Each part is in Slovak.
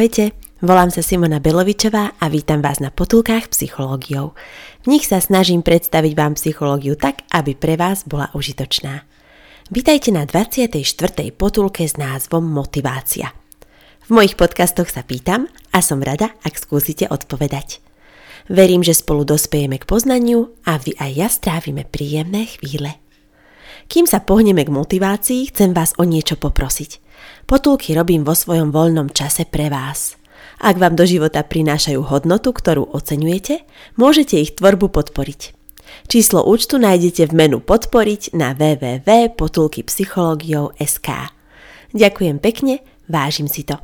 Ahojte, volám sa Simona Belovičová a vítam vás na potulkách psychológiou. V nich sa snažím predstaviť vám psychológiu tak, aby pre vás bola užitočná. Vítajte na 24. potulke s názvom Motivácia. V mojich podcastoch sa pýtam a som rada, ak skúsite odpovedať. Verím, že spolu dospejeme k poznaniu a vy aj ja strávime príjemné chvíle. Kým sa pohneme k motivácii, chcem vás o niečo poprosiť – Potulky robím vo svojom voľnom čase pre vás. Ak vám do života prinášajú hodnotu, ktorú oceňujete, môžete ich tvorbu podporiť. Číslo účtu nájdete v menu Podporiť na www.potulkypsychologiou.sk Ďakujem pekne, vážim si to.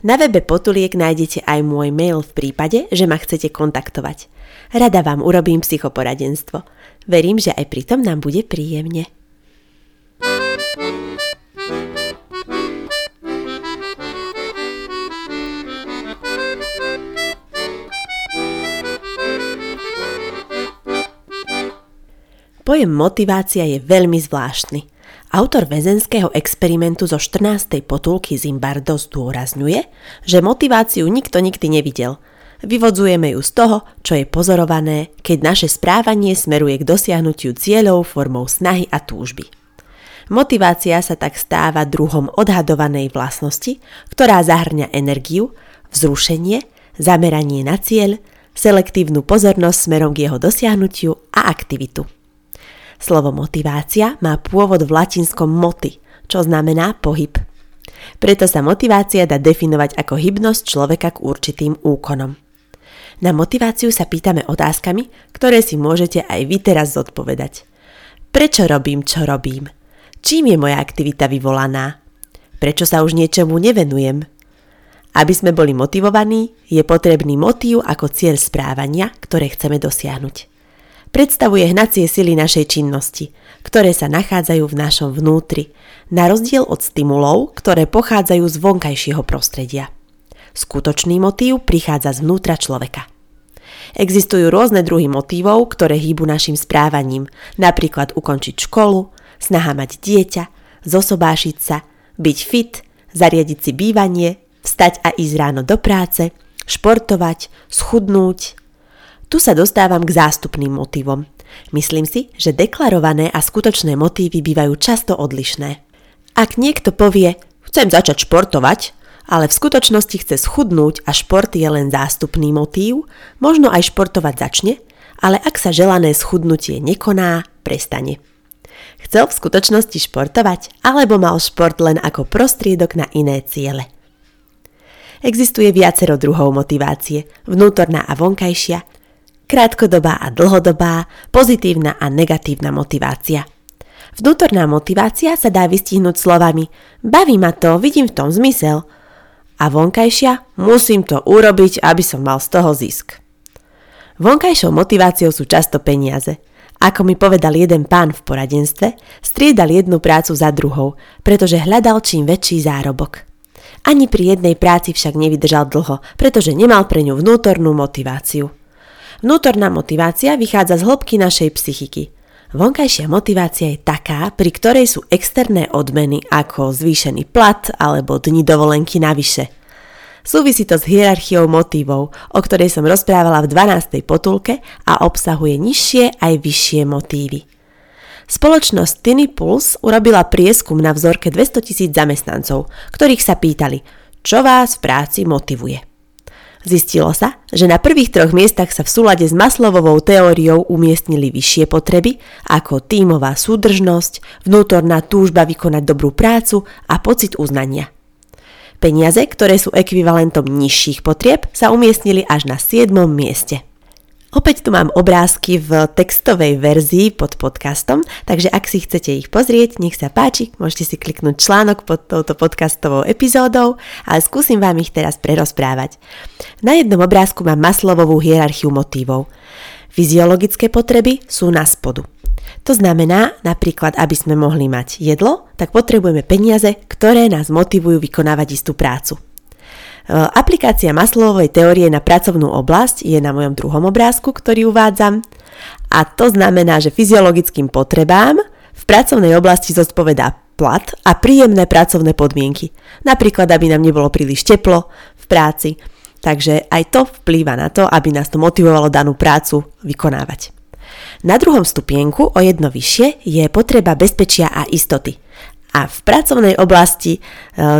Na webe Potuliek nájdete aj môj mail v prípade, že ma chcete kontaktovať. Rada vám urobím psychoporadenstvo. Verím, že aj pritom nám bude príjemne. Pojem motivácia je veľmi zvláštny. Autor väzenského experimentu zo 14. potulky Zimbardo zdôrazňuje, že motiváciu nikto nikdy nevidel. Vyvodzujeme ju z toho, čo je pozorované, keď naše správanie smeruje k dosiahnutiu cieľov formou snahy a túžby. Motivácia sa tak stáva druhom odhadovanej vlastnosti, ktorá zahrňa energiu, vzrušenie, zameranie na cieľ, selektívnu pozornosť smerom k jeho dosiahnutiu a aktivitu. Slovo motivácia má pôvod v latinskom moti, čo znamená pohyb. Preto sa motivácia dá definovať ako hybnosť človeka k určitým úkonom. Na motiváciu sa pýtame otázkami, ktoré si môžete aj vy teraz zodpovedať. Prečo robím, čo robím? Čím je moja aktivita vyvolaná? Prečo sa už niečomu nevenujem? Aby sme boli motivovaní, je potrebný motív ako cieľ správania, ktoré chceme dosiahnuť predstavuje hnacie sily našej činnosti, ktoré sa nachádzajú v našom vnútri, na rozdiel od stimulov, ktoré pochádzajú z vonkajšieho prostredia. Skutočný motív prichádza zvnútra človeka. Existujú rôzne druhy motívov, ktoré hýbu našim správaním, napríklad ukončiť školu, snaha mať dieťa, zosobášiť sa, byť fit, zariadiť si bývanie, vstať a ísť ráno do práce, športovať, schudnúť, tu sa dostávam k zástupným motivom. Myslím si, že deklarované a skutočné motívy bývajú často odlišné. Ak niekto povie, chcem začať športovať, ale v skutočnosti chce schudnúť a šport je len zástupný motív, možno aj športovať začne, ale ak sa želané schudnutie nekoná, prestane. Chcel v skutočnosti športovať, alebo mal šport len ako prostriedok na iné ciele. Existuje viacero druhov motivácie, vnútorná a vonkajšia, krátkodobá a dlhodobá, pozitívna a negatívna motivácia. Vnútorná motivácia sa dá vystihnúť slovami baví ma to, vidím v tom zmysel. A vonkajšia musím to urobiť, aby som mal z toho zisk. Vonkajšou motiváciou sú často peniaze. Ako mi povedal jeden pán v poradenstve, striedal jednu prácu za druhou, pretože hľadal čím väčší zárobok. Ani pri jednej práci však nevydržal dlho, pretože nemal pre ňu vnútornú motiváciu. Vnútorná motivácia vychádza z hĺbky našej psychiky. Vonkajšia motivácia je taká, pri ktorej sú externé odmeny ako zvýšený plat alebo dni dovolenky navyše. Súvisí to s hierarchiou motívov, o ktorej som rozprávala v 12. potulke a obsahuje nižšie aj vyššie motívy. Spoločnosť Tiny Pulse urobila prieskum na vzorke 200 tisíc zamestnancov, ktorých sa pýtali, čo vás v práci motivuje. Zistilo sa, že na prvých troch miestach sa v súlade s Maslovovou teóriou umiestnili vyššie potreby ako tímová súdržnosť, vnútorná túžba vykonať dobrú prácu a pocit uznania. Peniaze, ktoré sú ekvivalentom nižších potrieb, sa umiestnili až na 7. mieste. Opäť tu mám obrázky v textovej verzii pod podcastom, takže ak si chcete ich pozrieť, nech sa páči, môžete si kliknúť článok pod touto podcastovou epizódou, ale skúsim vám ich teraz prerozprávať. Na jednom obrázku mám maslovovú hierarchiu motívov. Fyziologické potreby sú na spodu. To znamená, napríklad, aby sme mohli mať jedlo, tak potrebujeme peniaze, ktoré nás motivujú vykonávať istú prácu. E, aplikácia Maslovovej teórie na pracovnú oblasť je na mojom druhom obrázku, ktorý uvádzam. A to znamená, že fyziologickým potrebám v pracovnej oblasti zodpovedá plat a príjemné pracovné podmienky. Napríklad, aby nám nebolo príliš teplo v práci. Takže aj to vplýva na to, aby nás to motivovalo danú prácu vykonávať. Na druhom stupienku o jedno vyššie je potreba bezpečia a istoty. A v pracovnej oblasti e,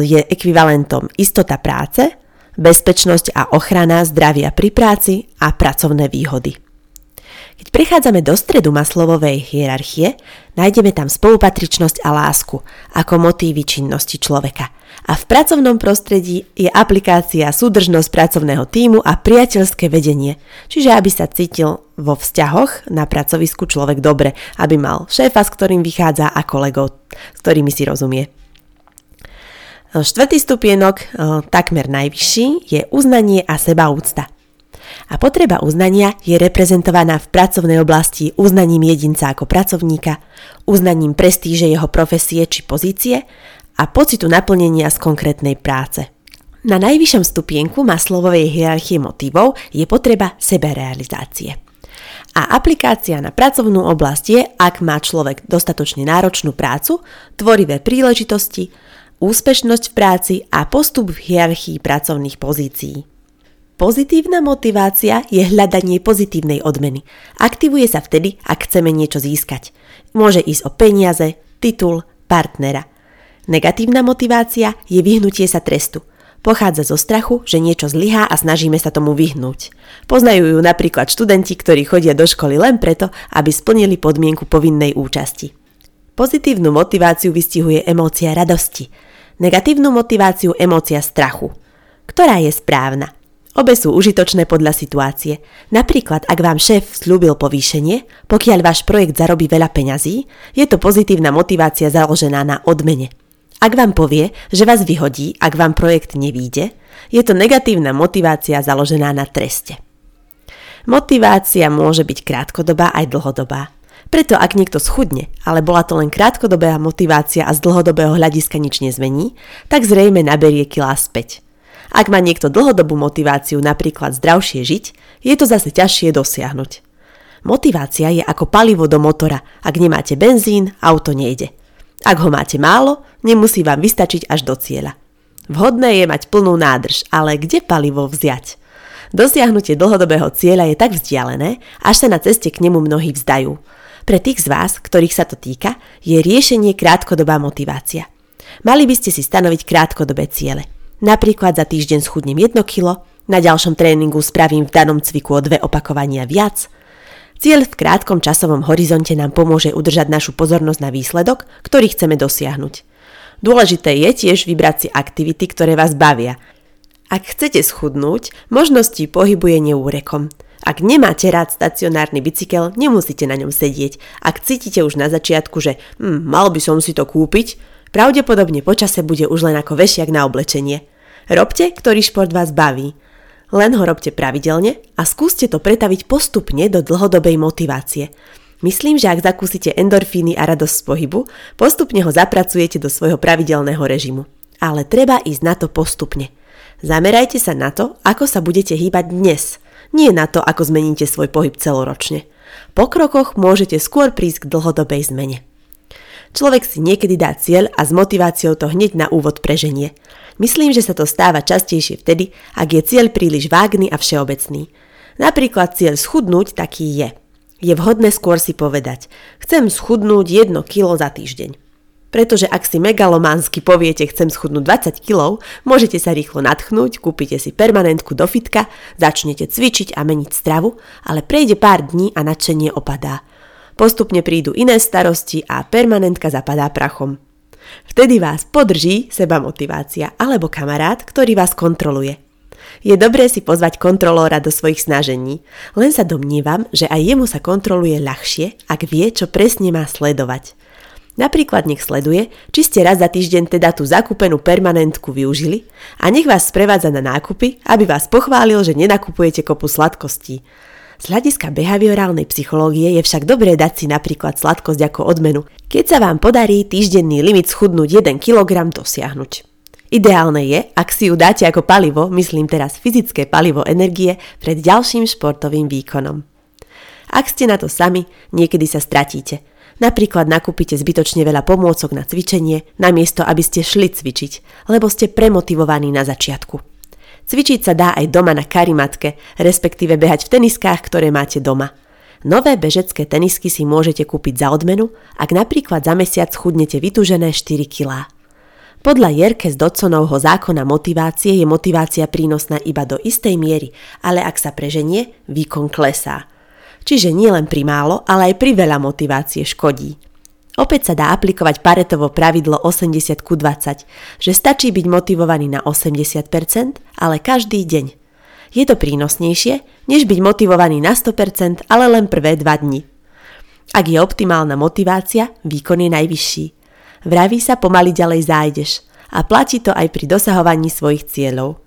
je ekvivalentom istota práce, bezpečnosť a ochrana zdravia pri práci a pracovné výhody. Keď prechádzame do stredu maslovovej hierarchie, nájdeme tam spolupatričnosť a lásku ako motívy činnosti človeka. A v pracovnom prostredí je aplikácia súdržnosť pracovného týmu a priateľské vedenie, čiže aby sa cítil vo vzťahoch na pracovisku človek dobre, aby mal šéfa, s ktorým vychádza a kolegov, s ktorými si rozumie. Štvrtý stupienok, takmer najvyšší, je uznanie a sebaúcta. A potreba uznania je reprezentovaná v pracovnej oblasti uznaním jedinca ako pracovníka, uznaním prestíže jeho profesie či pozície a pocitu naplnenia z konkrétnej práce. Na najvyššom stupienku maslovovej hierarchie motivov je potreba seberealizácie. A aplikácia na pracovnú oblasť je, ak má človek dostatočne náročnú prácu, tvorivé príležitosti, úspešnosť v práci a postup v hierarchii pracovných pozícií. Pozitívna motivácia je hľadanie pozitívnej odmeny. Aktivuje sa vtedy, ak chceme niečo získať. Môže ísť o peniaze, titul, partnera. Negatívna motivácia je vyhnutie sa trestu. Pochádza zo strachu, že niečo zlyhá a snažíme sa tomu vyhnúť. Poznajú ju napríklad študenti, ktorí chodia do školy len preto, aby splnili podmienku povinnej účasti. Pozitívnu motiváciu vystihuje emócia radosti. Negatívnu motiváciu emócia strachu. Ktorá je správna? Obe sú užitočné podľa situácie. Napríklad, ak vám šéf slúbil povýšenie, pokiaľ váš projekt zarobí veľa peňazí, je to pozitívna motivácia založená na odmene. Ak vám povie, že vás vyhodí, ak vám projekt nevíde, je to negatívna motivácia založená na treste. Motivácia môže byť krátkodobá aj dlhodobá. Preto ak niekto schudne, ale bola to len krátkodobá motivácia a z dlhodobého hľadiska nič nezmení, tak zrejme naberie kilá späť. Ak má niekto dlhodobú motiváciu napríklad zdravšie žiť, je to zase ťažšie dosiahnuť. Motivácia je ako palivo do motora. Ak nemáte benzín, auto nejde. Ak ho máte málo, nemusí vám vystačiť až do cieľa. Vhodné je mať plnú nádrž, ale kde palivo vziať? Dosiahnutie dlhodobého cieľa je tak vzdialené, až sa na ceste k nemu mnohí vzdajú. Pre tých z vás, ktorých sa to týka, je riešenie krátkodobá motivácia. Mali by ste si stanoviť krátkodobé ciele. Napríklad za týždeň schudnem 1 kg, na ďalšom tréningu spravím v danom cviku o dve opakovania viac. Cieľ v krátkom časovom horizonte nám pomôže udržať našu pozornosť na výsledok, ktorý chceme dosiahnuť. Dôležité je tiež vybrať si aktivity, ktoré vás bavia. Ak chcete schudnúť, možností pohybu je neúrekom. Ak nemáte rád stacionárny bicykel, nemusíte na ňom sedieť. Ak cítite už na začiatku, že hm, mal by som si to kúpiť, Pravdepodobne počase bude už len ako vešiak na oblečenie. Robte, ktorý šport vás baví. Len ho robte pravidelne a skúste to pretaviť postupne do dlhodobej motivácie. Myslím, že ak zakúsite endorfíny a radosť z pohybu, postupne ho zapracujete do svojho pravidelného režimu. Ale treba ísť na to postupne. Zamerajte sa na to, ako sa budete hýbať dnes, nie na to, ako zmeníte svoj pohyb celoročne. Po krokoch môžete skôr prísť k dlhodobej zmene. Človek si niekedy dá cieľ a s motiváciou to hneď na úvod preženie. Myslím, že sa to stáva častejšie vtedy, ak je cieľ príliš vágny a všeobecný. Napríklad cieľ schudnúť taký je. Je vhodné skôr si povedať, chcem schudnúť 1 kg za týždeň. Pretože ak si megalománsky poviete, chcem schudnúť 20 kg, môžete sa rýchlo nadchnúť, kúpite si permanentku do fitka, začnete cvičiť a meniť stravu, ale prejde pár dní a nadšenie opadá. Postupne prídu iné starosti a permanentka zapadá prachom. Vtedy vás podrží seba motivácia alebo kamarát, ktorý vás kontroluje. Je dobré si pozvať kontrolóra do svojich snažení, len sa domnívam, že aj jemu sa kontroluje ľahšie, ak vie, čo presne má sledovať. Napríklad nech sleduje, či ste raz za týždeň teda tú zakúpenú permanentku využili a nech vás sprevádza na nákupy, aby vás pochválil, že nenakupujete kopu sladkostí. Z hľadiska behaviorálnej psychológie je však dobré dať si napríklad sladkosť ako odmenu, keď sa vám podarí týždenný limit schudnúť 1 kg dosiahnuť. Ideálne je, ak si ju dáte ako palivo, myslím teraz fyzické palivo energie, pred ďalším športovým výkonom. Ak ste na to sami, niekedy sa stratíte. Napríklad nakúpite zbytočne veľa pomôcok na cvičenie, namiesto aby ste šli cvičiť, lebo ste premotivovaní na začiatku. Cvičiť sa dá aj doma na karimatke, respektíve behať v teniskách, ktoré máte doma. Nové bežecké tenisky si môžete kúpiť za odmenu, ak napríklad za mesiac chudnete vytužené 4 kg. Podľa Jerke z Dodsonovho zákona motivácie je motivácia prínosná iba do istej miery, ale ak sa preženie, výkon klesá. Čiže nie len pri málo, ale aj pri veľa motivácie škodí. Opäť sa dá aplikovať paretovo pravidlo 80 ku 20, že stačí byť motivovaný na 80%, ale každý deň. Je to prínosnejšie, než byť motivovaný na 100%, ale len prvé dva dni. Ak je optimálna motivácia, výkon je najvyšší. Vraví sa pomaly ďalej zájdeš a platí to aj pri dosahovaní svojich cieľov.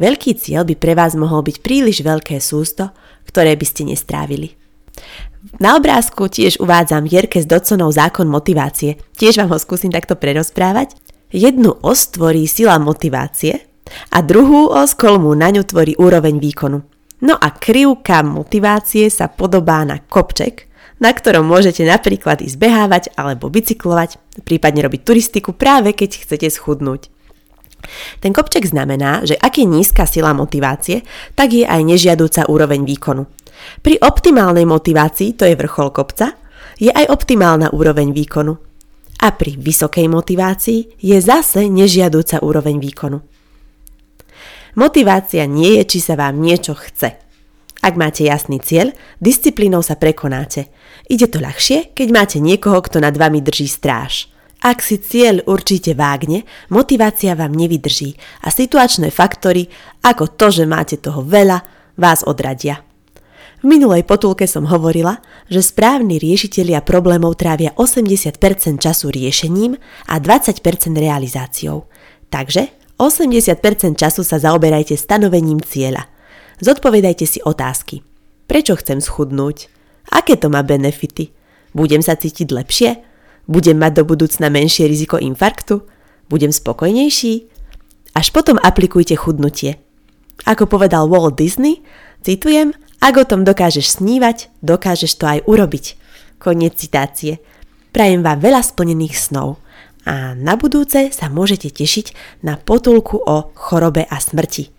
Veľký cieľ by pre vás mohol byť príliš veľké sústo, ktoré by ste nestrávili. Na obrázku tiež uvádzam Jerke z Dodsonov zákon motivácie. Tiež vám ho skúsim takto prerozprávať. Jednu os tvorí sila motivácie a druhú os kolmu na ňu tvorí úroveň výkonu. No a krivka motivácie sa podobá na kopček, na ktorom môžete napríklad ísť behávať alebo bicyklovať, prípadne robiť turistiku práve keď chcete schudnúť. Ten kopček znamená, že ak je nízka sila motivácie, tak je aj nežiadúca úroveň výkonu. Pri optimálnej motivácii, to je vrchol kopca, je aj optimálna úroveň výkonu. A pri vysokej motivácii je zase nežiadúca úroveň výkonu. Motivácia nie je, či sa vám niečo chce. Ak máte jasný cieľ, disciplínou sa prekonáte. Ide to ľahšie, keď máte niekoho, kto nad vami drží stráž. Ak si cieľ určite vágne, motivácia vám nevydrží a situačné faktory, ako to, že máte toho veľa, vás odradia. V minulej potulke som hovorila, že správni riešitelia problémov trávia 80% času riešením a 20% realizáciou. Takže 80% času sa zaoberajte stanovením cieľa. Zodpovedajte si otázky. Prečo chcem schudnúť? Aké to má benefity? Budem sa cítiť lepšie? Budem mať do budúcna menšie riziko infarktu? Budem spokojnejší? Až potom aplikujte chudnutie. Ako povedal Walt Disney, citujem, ak o tom dokážeš snívať, dokážeš to aj urobiť. Koniec citácie. Prajem vám veľa splnených snov a na budúce sa môžete tešiť na potulku o chorobe a smrti.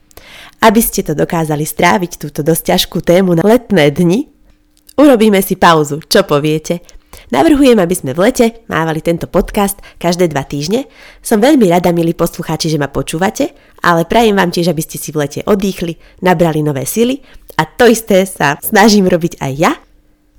Aby ste to dokázali stráviť túto dosť ťažkú tému na letné dni, urobíme si pauzu. Čo poviete? Navrhujem, aby sme v lete mávali tento podcast každé dva týždne. Som veľmi rada, milí poslucháči, že ma počúvate, ale prajem vám tiež, aby ste si v lete oddychli, nabrali nové sily a to isté sa snažím robiť aj ja.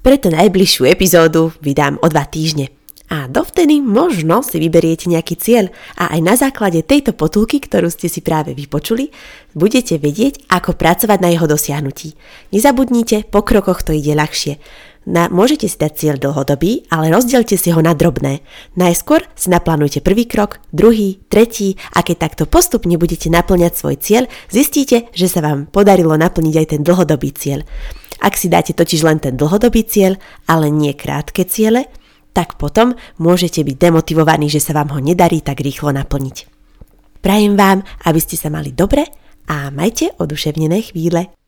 Preto najbližšiu epizódu vydám o dva týždne. A dovtedy možno si vyberiete nejaký cieľ a aj na základe tejto potulky, ktorú ste si práve vypočuli, budete vedieť, ako pracovať na jeho dosiahnutí. Nezabudnite, po krokoch to ide ľahšie. Na, môžete si dať cieľ dlhodobý, ale rozdielte si ho na drobné. Najskôr si naplánujte prvý krok, druhý, tretí a keď takto postupne budete naplňať svoj cieľ, zistíte, že sa vám podarilo naplniť aj ten dlhodobý cieľ. Ak si dáte totiž len ten dlhodobý cieľ, ale nie krátke ciele, tak potom môžete byť demotivovaní, že sa vám ho nedarí tak rýchlo naplniť. Prajem vám, aby ste sa mali dobre a majte oduševnené chvíle.